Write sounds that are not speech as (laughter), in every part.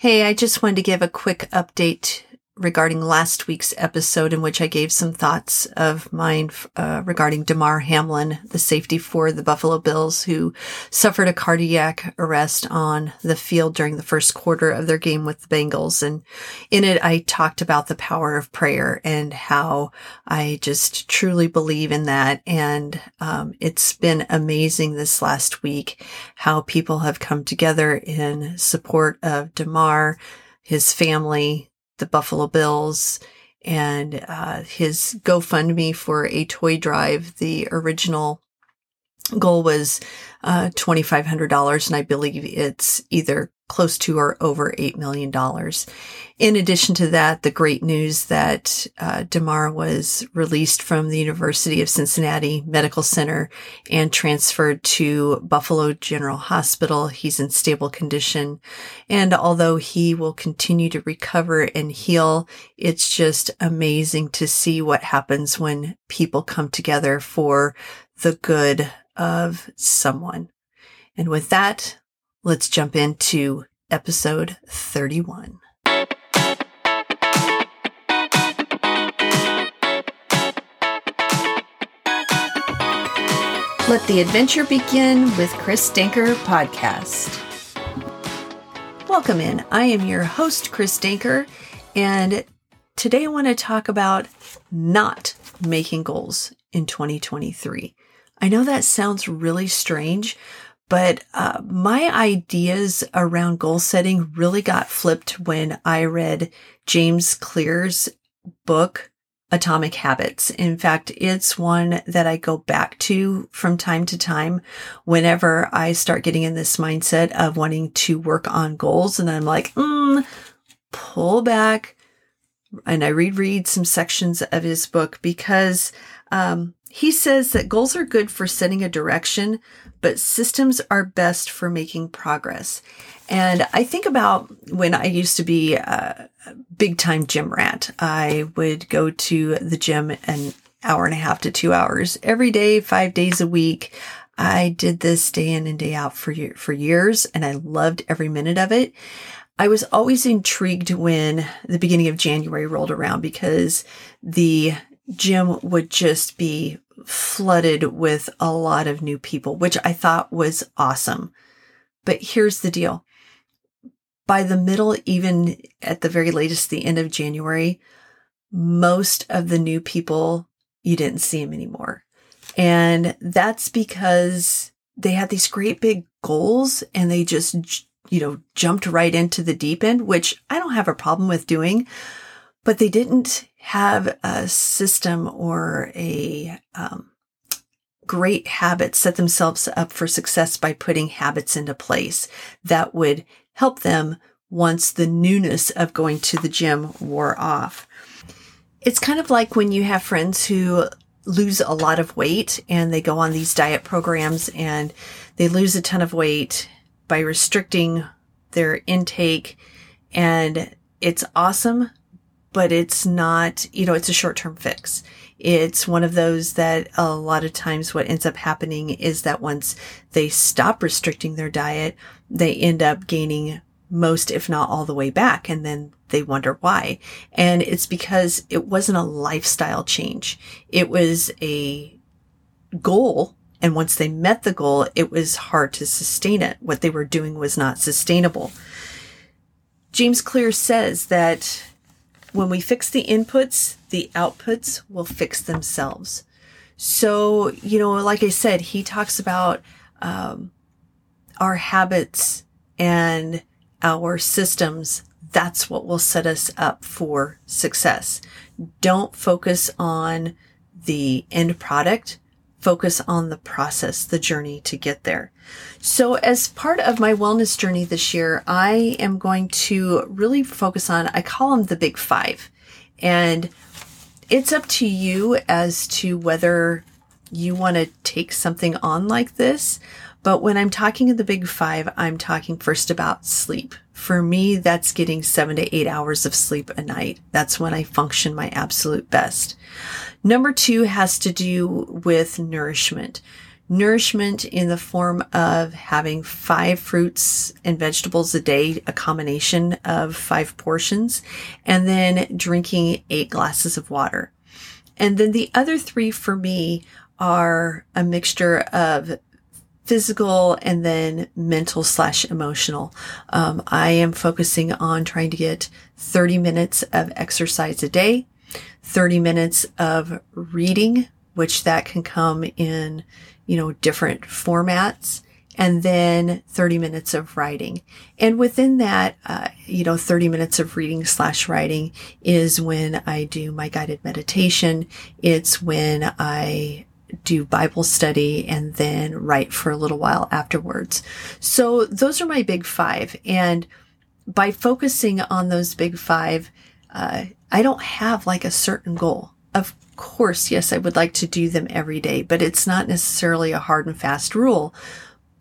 Hey, I just wanted to give a quick update regarding last week's episode in which I gave some thoughts of mine uh, regarding Damar Hamlin, the safety for the Buffalo Bills, who suffered a cardiac arrest on the field during the first quarter of their game with the Bengals. And in it, I talked about the power of prayer and how I just truly believe in that. And um, it's been amazing this last week how people have come together in support of Damar his family, the Buffalo Bills and uh, his GoFundMe for a toy drive. The original goal was uh, $2,500, and I believe it's either close to or over $8 million. In addition to that, the great news that uh, Damar was released from the University of Cincinnati Medical Center and transferred to Buffalo General Hospital. He's in stable condition. And although he will continue to recover and heal, it's just amazing to see what happens when people come together for the good of someone. And with that, let's jump into episode 31. Let the adventure begin with Chris Denker Podcast. Welcome in. I am your host, Chris Denker, and today I want to talk about not making goals in 2023. I know that sounds really strange, but uh, my ideas around goal setting really got flipped when I read James Clear's book, Atomic Habits. In fact, it's one that I go back to from time to time whenever I start getting in this mindset of wanting to work on goals. And I'm like, mm, pull back. And I reread some sections of his book because um, he says that goals are good for setting a direction, but systems are best for making progress. And I think about when I used to be a big time gym rat. I would go to the gym an hour and a half to two hours every day, five days a week. I did this day in and day out for for years and I loved every minute of it. I was always intrigued when the beginning of January rolled around because the gym would just be flooded with a lot of new people, which I thought was awesome. But here's the deal. By the middle, even at the very latest, the end of January, most of the new people, you didn't see them anymore. And that's because they had these great big goals and they just, you know, jumped right into the deep end, which I don't have a problem with doing but they didn't have a system or a um, great habit set themselves up for success by putting habits into place that would help them once the newness of going to the gym wore off. It's kind of like when you have friends who lose a lot of weight and they go on these diet programs and they lose a ton of weight by restricting their intake and it's awesome but it's not, you know, it's a short term fix. It's one of those that a lot of times what ends up happening is that once they stop restricting their diet, they end up gaining most, if not all the way back. And then they wonder why. And it's because it wasn't a lifestyle change. It was a goal. And once they met the goal, it was hard to sustain it. What they were doing was not sustainable. James Clear says that when we fix the inputs, the outputs will fix themselves. So, you know, like I said, he talks about um, our habits and our systems. That's what will set us up for success. Don't focus on the end product focus on the process, the journey to get there. So as part of my wellness journey this year, I am going to really focus on, I call them the big five. And it's up to you as to whether you want to take something on like this. But when I'm talking of the big five, I'm talking first about sleep. For me, that's getting seven to eight hours of sleep a night. That's when I function my absolute best. Number two has to do with nourishment. nourishment in the form of having five fruits and vegetables a day, a combination of five portions, and then drinking eight glasses of water. And then the other three for me are a mixture of physical and then mental slash emotional. Um, I am focusing on trying to get 30 minutes of exercise a day, 30 minutes of reading, which that can come in, you know, different formats and then 30 minutes of writing. And within that, uh, you know, 30 minutes of reading slash writing is when I do my guided meditation. It's when I do Bible study and then write for a little while afterwards. So those are my big five. And by focusing on those big five, uh, I don't have like a certain goal. Of course, yes, I would like to do them every day, but it's not necessarily a hard and fast rule.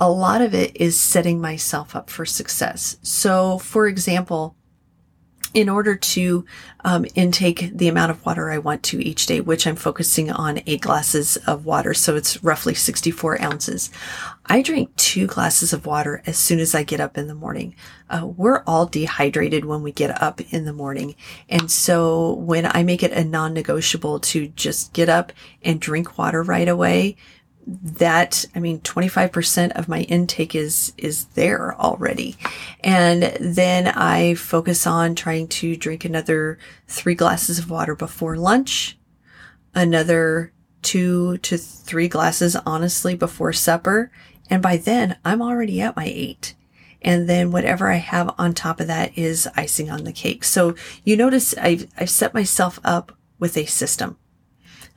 A lot of it is setting myself up for success. So, for example, in order to um, intake the amount of water I want to each day, which I'm focusing on eight glasses of water. So it's roughly 64 ounces. I drink two glasses of water as soon as I get up in the morning. Uh, we're all dehydrated when we get up in the morning. And so when I make it a non-negotiable to just get up and drink water right away, that i mean 25% of my intake is is there already and then i focus on trying to drink another 3 glasses of water before lunch another 2 to 3 glasses honestly before supper and by then i'm already at my 8 and then whatever I have on top of that is icing on the cake. So you notice I've, I've set myself up with a system.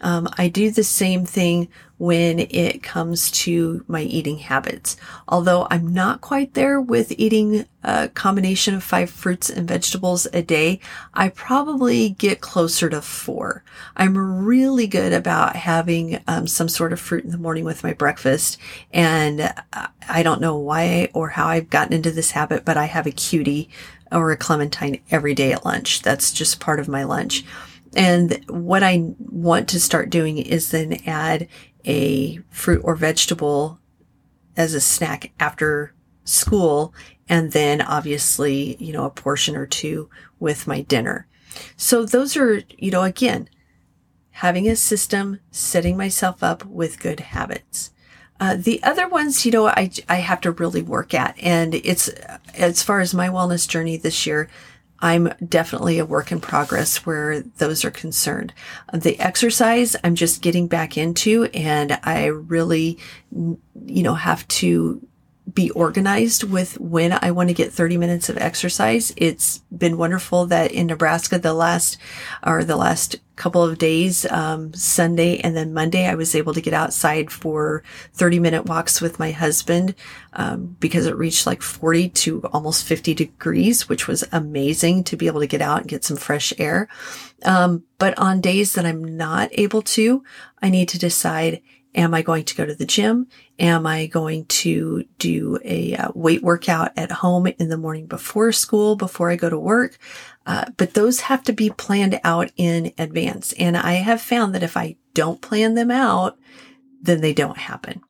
Um, I do the same thing when it comes to my eating habits. Although I'm not quite there with eating a combination of five fruits and vegetables a day, I probably get closer to four. I'm really good about having um, some sort of fruit in the morning with my breakfast. And I don't know why or how I've gotten into this habit, but I have a cutie or a clementine every day at lunch. That's just part of my lunch. And what I want to start doing is then add a fruit or vegetable as a snack after school. And then obviously, you know, a portion or two with my dinner. So those are, you know, again, having a system, setting myself up with good habits. Uh, the other ones, you know, I, I have to really work at. And it's, as far as my wellness journey this year, I'm definitely a work in progress where those are concerned. The exercise I'm just getting back into and I really, you know, have to be organized with when I want to get 30 minutes of exercise. It's been wonderful that in Nebraska, the last or the last couple of days, um, Sunday and then Monday, I was able to get outside for 30 minute walks with my husband, um, because it reached like 40 to almost 50 degrees, which was amazing to be able to get out and get some fresh air. Um, but on days that I'm not able to, I need to decide, Am I going to go to the gym? Am I going to do a uh, weight workout at home in the morning before school, before I go to work? Uh, but those have to be planned out in advance. And I have found that if I don't plan them out, then they don't happen.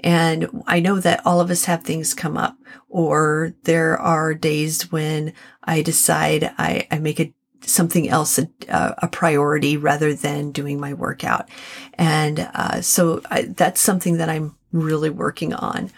And I know that all of us have things come up or there are days when I decide I, I make a something else a, a, priority rather than doing my workout. And uh, so I, that's something that I'm really working on.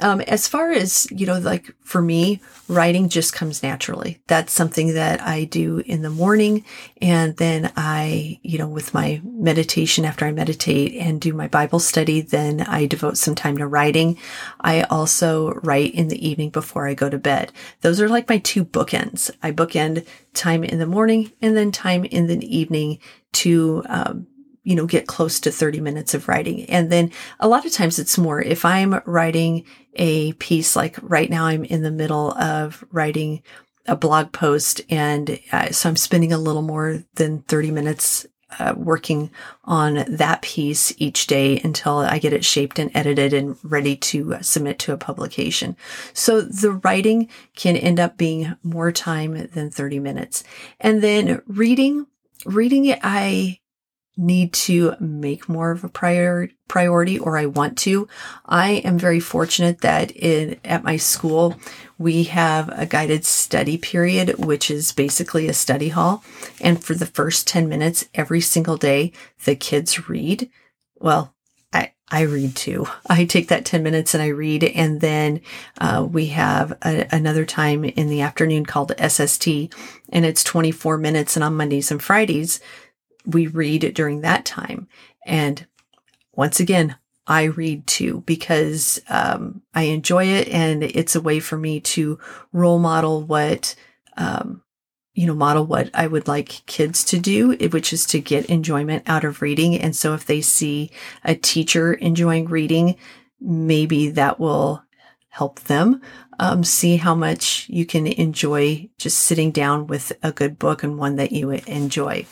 Um, as far as, you know, like for me, writing just comes naturally. That's something that I do in the morning. And then I, you know, with my meditation after I meditate and do my Bible study, then I devote some time to writing. I also write in the evening before I go to bed. Those are like my two bookends. I bookend time in the morning and then time in the evening to, um, you know, get close to 30 minutes of writing. And then a lot of times it's more if I'm writing a piece, like right now I'm in the middle of writing a blog post. And uh, so I'm spending a little more than 30 minutes uh, working on that piece each day until I get it shaped and edited and ready to submit to a publication. So the writing can end up being more time than 30 minutes. And then reading, reading, it, I need to make more of a prior, priority or I want to. I am very fortunate that in, at my school, we have a guided study period, which is basically a study hall. And for the first 10 minutes every single day, the kids read. Well, I, I read too. (laughs) I take that 10 minutes and I read. And then uh, we have a, another time in the afternoon called SST, and it's 24 minutes. And on Mondays and Fridays, we read during that time. And once again, I read too because um, I enjoy it and it's a way for me to role model what, um, you know, model what I would like kids to do, which is to get enjoyment out of reading. And so if they see a teacher enjoying reading, maybe that will help them um, see how much you can enjoy just sitting down with a good book and one that you enjoy.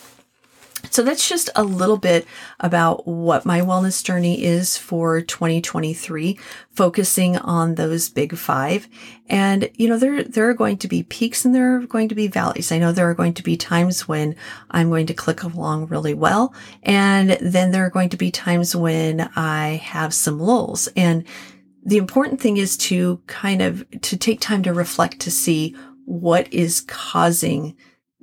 So that's just a little bit about what my wellness journey is for 2023, focusing on those big five. And, you know, there, there are going to be peaks and there are going to be valleys. I know there are going to be times when I'm going to click along really well. And then there are going to be times when I have some lulls. And the important thing is to kind of, to take time to reflect to see what is causing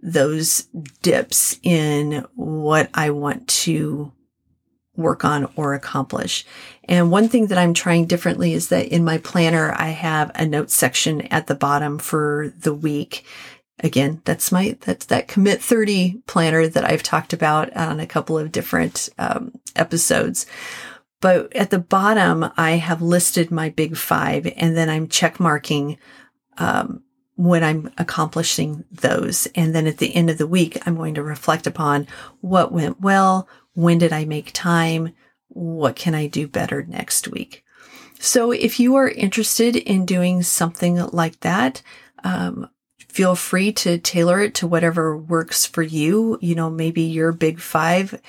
those dips in what I want to work on or accomplish. And one thing that I'm trying differently is that in my planner, I have a note section at the bottom for the week. Again, that's my, that's that commit 30 planner that I've talked about on a couple of different um, episodes. But at the bottom, I have listed my big five and then I'm check marking um, when I'm accomplishing those. And then at the end of the week, I'm going to reflect upon what went well. When did I make time? What can I do better next week? So if you are interested in doing something like that, um, feel free to tailor it to whatever works for you. You know, maybe your big five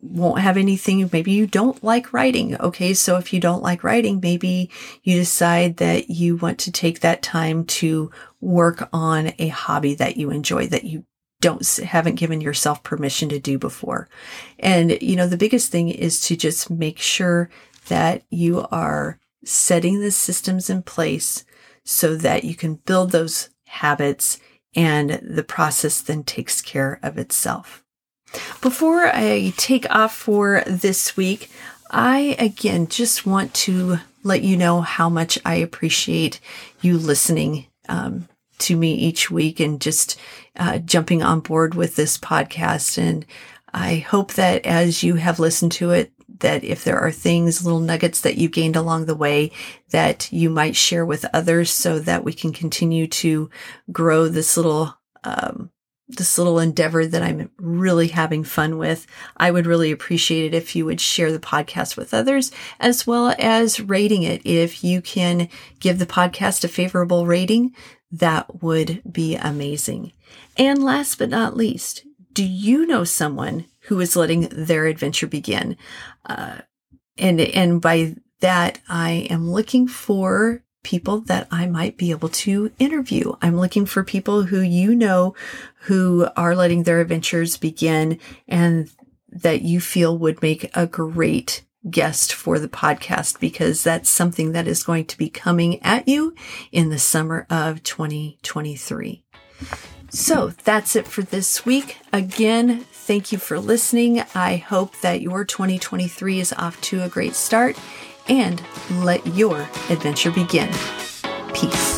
won't have anything. Maybe you don't like writing. Okay. So if you don't like writing, maybe you decide that you want to take that time to work on a hobby that you enjoy that you don't haven't given yourself permission to do before. And you know, the biggest thing is to just make sure that you are setting the systems in place so that you can build those habits and the process then takes care of itself. Before I take off for this week, I again just want to let you know how much I appreciate you listening um, to me each week and just uh, jumping on board with this podcast. And I hope that as you have listened to it, that if there are things, little nuggets that you gained along the way that you might share with others so that we can continue to grow this little um, this little endeavor that I'm really having fun with. I would really appreciate it if you would share the podcast with others as well as rating it. If you can give the podcast a favorable rating, that would be amazing. And last but not least, do you know someone who is letting their adventure begin? Uh, and, and by that, I am looking for people that I might be able to interview. I'm looking for people who you know who are letting their adventures begin and that you feel would make a great guest for the podcast because that's something that is going to be coming at you in the summer of 2023. So that's it for this week. Again, thank you for listening. I hope that your 2023 is off to a great start and let your adventure begin. Peace.